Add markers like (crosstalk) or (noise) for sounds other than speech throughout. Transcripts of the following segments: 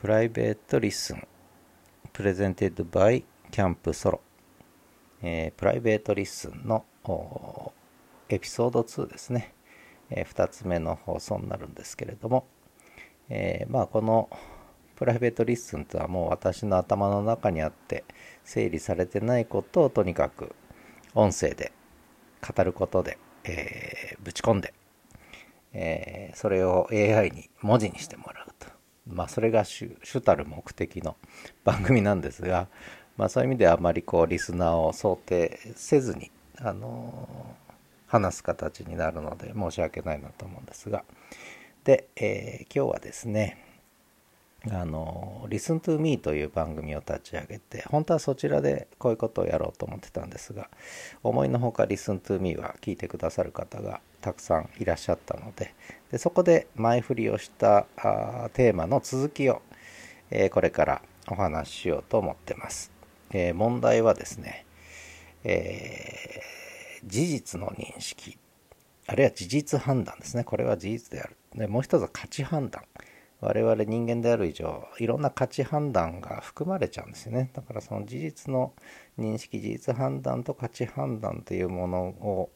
Private Listen。Presented by キャンプソロ、えー、 Private Listen のエピソード2ですね、えー、2つ目の放送になるんですけれども、えー、まあこの Private Listen とはもう私の頭の中にあって整理されてないことをとにかく音声で語ることで、えー、ぶち込んで、えー、それを AI に文字にしてもらうと。まあ、それが主たる目的の番組なんですが、(laughs) まあ、そういう意味ではあまりこうリスナーを想定せずに、あの話す形になるので申し訳ないなと思うんですが。で、えー、今日はですねあの Listen to Me という番組を立ち上げて本当はそちらでこういうことをやろうと思ってたんですが思いのほか Listen to Me は聞いてくださる方がたくさんいらっしゃったのででそこで前振りをしたあテーマの続きを、えー、これからお話ししようと思ってます、えー、問題はですね、えー、事実の認識あるいは事実判断ですね。これは事実である。でもう一つは価値判断。我々人間である以上いろんな価値判断が含まれちゃうんですよね。だからその事実の認識事実判断と価値判断というものを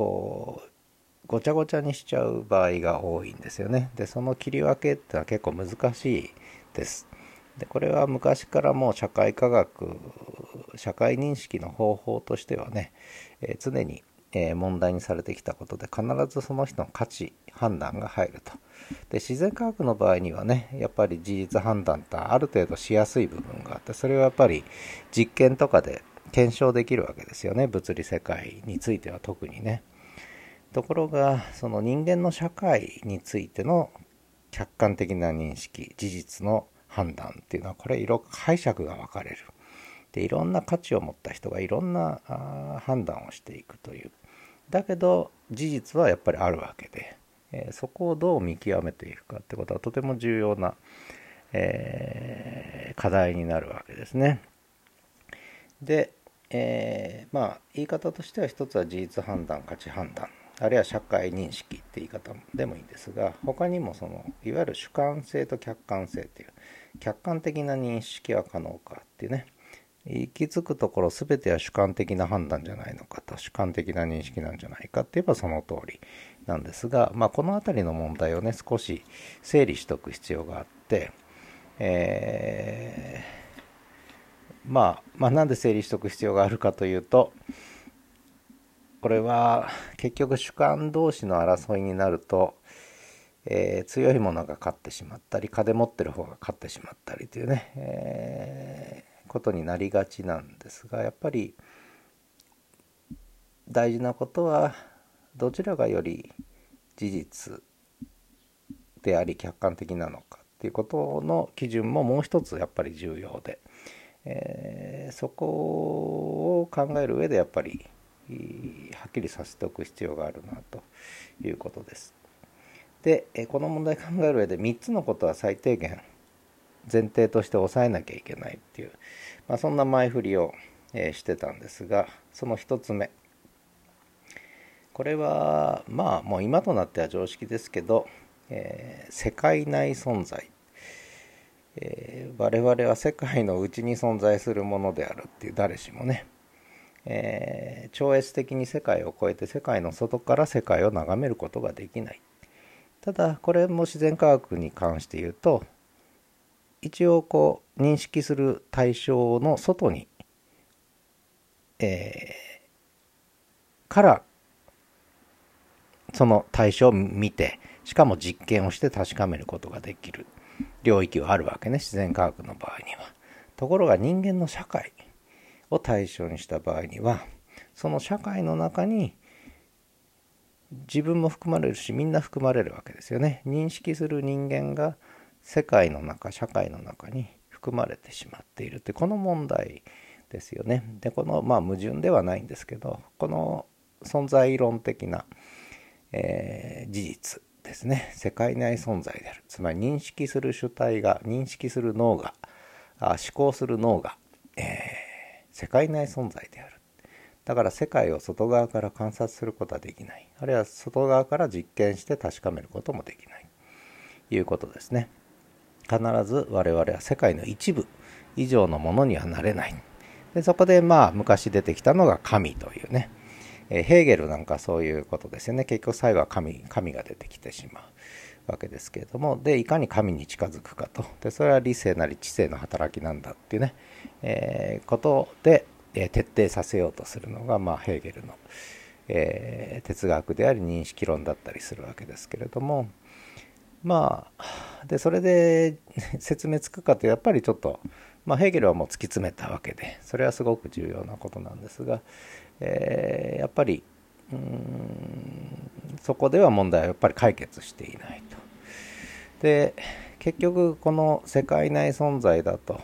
こうごちゃごちゃにしちゃう場合が多いんですよね。でその切り分けってのは結構難しいです。でこれは昔からもう社会科学社会認識の方法としてはね、えー、常にえ問題にされてきたことで必ずその人の価値判断が入ると。で自然科学の場合にはねやっぱり事実判断ってある程度しやすい部分があってそれはやっぱり実験とかで検証できるわけですよね。物理世界については特にね。ところがその人間の社会についての客観的な認識事実の判断っていうのはこれ色解釈が分かれるでいろんな価値を持った人がいろんな判断をしていくというだけど事実はやっぱりあるわけで、えー、そこをどう見極めていくかってことはとても重要な、えー、課題になるわけですね。で、えー、まあ言い方としては一つは事実判断価値判断あるいは社会認識って言い方でもいいんですが他にもそのいわゆる主観性と客観性っていう客観的な認識は可能かっていうね。行き着くところ全ては主観的な判断じゃないのかと主観的な認識なんじゃないかって言えばその通りなんですが、まあ、この辺りの問題をね少し整理しておく必要があって、えー、まあ、まあなんで整理しておく必要があるかというとこれは結局主観同士の争いになると、えー、強いものが勝ってしまったり金持ってる方が勝ってしまったりというね、えーことになりがちなんですがやっぱり大事なことはどちらがより事実であり客観的なのかっていうことの基準ももう一つやっぱり重要で、えー、そこを考える上でやっぱりっきりさせておく必要があるなということです。でこの問題考える上で3つのことは最低限前提として抑えなきゃいけないっていう、まあ、そんな前振りを、え、してたんですがその1つ目これはまあもう今となっては常識ですけど、えー、世界内存在、えー、我々は世界の内に存在するものであるっていう誰しもね、えー、超越的に世界を超えて世界の外から世界を眺めることができないただこれも自然科学に関して言うと一応こう認識する対象の外に、えー、からその対象を見てしかも実験をして確かめることができる領域はあるわけね自然科学の場合には。ところが人間の社会を対象にした場合にはその社会の中に自分も含まれるしみんな含まれるわけですよね。認識する人間が世界の中社会の中に含まれてしまっているってこの問題ですよね。でこのまあ矛盾ではないんですけどこの存在論的な、えー、事実ですね世界内存在であるつまり認識する主体が認識する脳があ思考する脳が、えー、世界内存在である。だから世界を外側から観察することはできない。あるいは外側から実験して確かめることもできない。ということですね。必ず我々は世界の一部以上のものにはなれない。でそこでまあ昔出てきたのが神というね、えヘーゲルなんかそういうことですよね。結局最後は神神が出てきてしまう。わけですけれどもでいかに神に近づくかと。でそれは理性なり知性の働きなんだっていうね、えー、ことで、えー、徹底させようとするのが、まあ、ヘーゲルの、えー、哲学であり認識論だったりするわけですけれどもまあでそれで (laughs) 説明つくかとやっぱりちょっと、まあ、ヘーゲルはもう突き詰めたわけでそれはすごく重要なことなんですが、えー、やっぱりうんそこでは問題はやっぱり解決していないと。で結局この世界内存在だと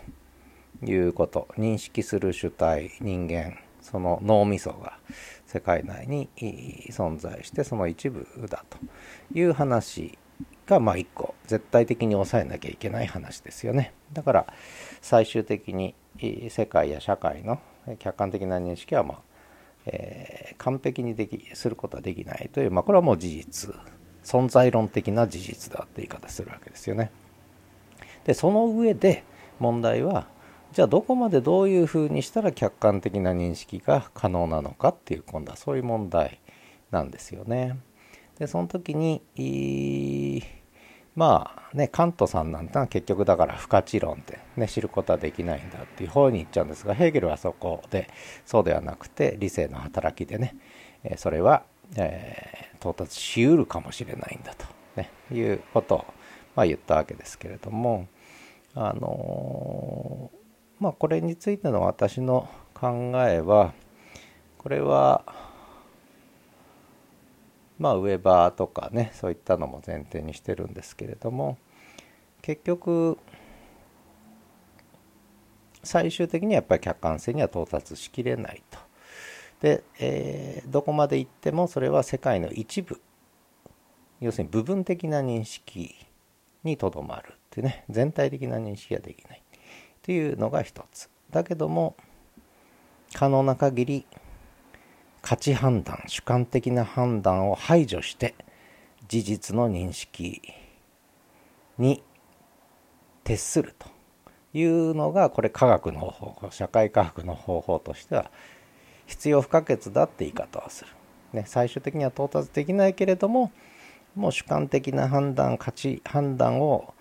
いうこと認識する主体人間その脳みそが世界内に存在してその一部だという話がまあ一個絶対的に抑えなきゃいけない話ですよねだから最終的に世界や社会の客観的な認識はまあ、えー、完璧にできすることはできないというまあこれはもう事実存在論的な事実だって言い方するわけですよねでその上で問題はじゃあどこまでどういうふうにしたら客観的な認識が可能なのかっていう今度はそういう問題なんですよね。でその時にまあねカントさんなんてのは結局だから不可知論ってね知ることはできないんだっていう方に行っちゃうんですがヘーゲルはそこでそうではなくて理性の働きでねそれは、えー、到達しうるかもしれないんだと、ね、いうことを、まあ、言ったわけですけれどもあのーまあこれについての私の考えはこれはまあウェバーとかねそういったのも前提にしてるんですけれども結局最終的にはやっぱり客観性には到達しきれないと。で、えー、どこまで行ってもそれは世界の一部要するに部分的な認識にとどまるっていうね全体的な認識ができない。っていうのが一つだけども可能な限り価値判断主観的な判断を排除して事実の認識に徹するというのがこれ科学の方法社会科学の方法としては必要不可欠だって言い方をする、ね、最終的には到達できないけれどももう主観的な判断価値判断を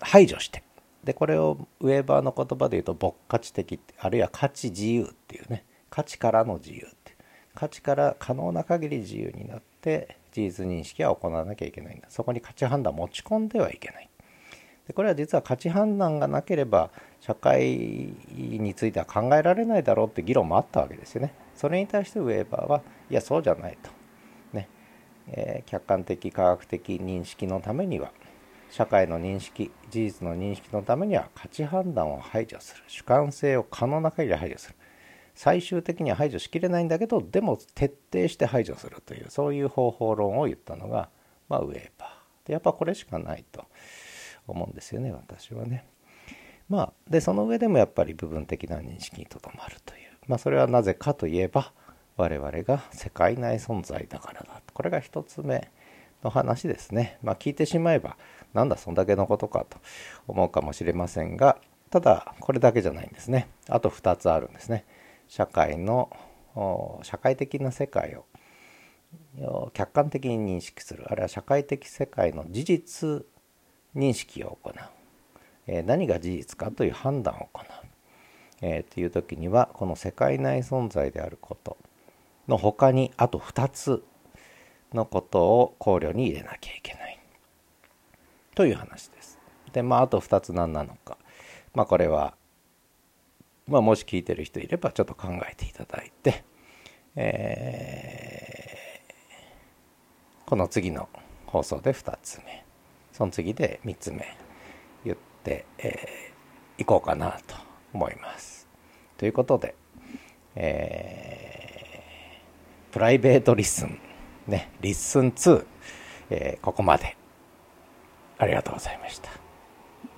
排除してでこれをウェーバーの言葉で言うと牧価値的あるいは価値自由っていうね。価値からの自由って。価値から可能な限り自由になって事実認識は行わなきゃいけないんだ。そこに価値判断持ち込んではいけない。でこれは実は価値判断がなければ社会については考えられないだろうって議論もあったわけですよね。それに対してウェーバーはいやそうじゃないと。ね、えー、客観的科学的認識のためには社会の認識事実の認識のためには価値判断を排除する。主観性を可能な限り排除する。最終的には排除しきれないんだけどでも徹底して排除するというそういう方法論を言ったのが、まあ、ウェーバー。でやっぱこれしかないと思うんですよね私はね。まあでその上でもやっぱり部分的な認識にとどまるという。まあそれはなぜかといえば我々が世界内存在だからだ。これが一つ目の話ですね。まあ聞いてしまえばなんだそんだけのことかと思うかもしれませんがただこれだけじゃないんですね。あと2つあるんですね。社会の社会的な世界を客観的に認識するあるいは社会的世界の事実認識を行う、え、何が事実かという判断を行う、えー、という時にはこの世界内存在であることの他にあと2つのことを考慮に入れなきゃいけない。という話です。でまああと2つ何なのか。まあこれは、まあ、もし聞いてる人いればちょっと考えていただいて、えー、この次の放送で2つ目その次で3つ目言ってい、えー、こうかなと思います。ということで、えー、 Private Listen ね Listen 2、えー、ここまでありがとうございました。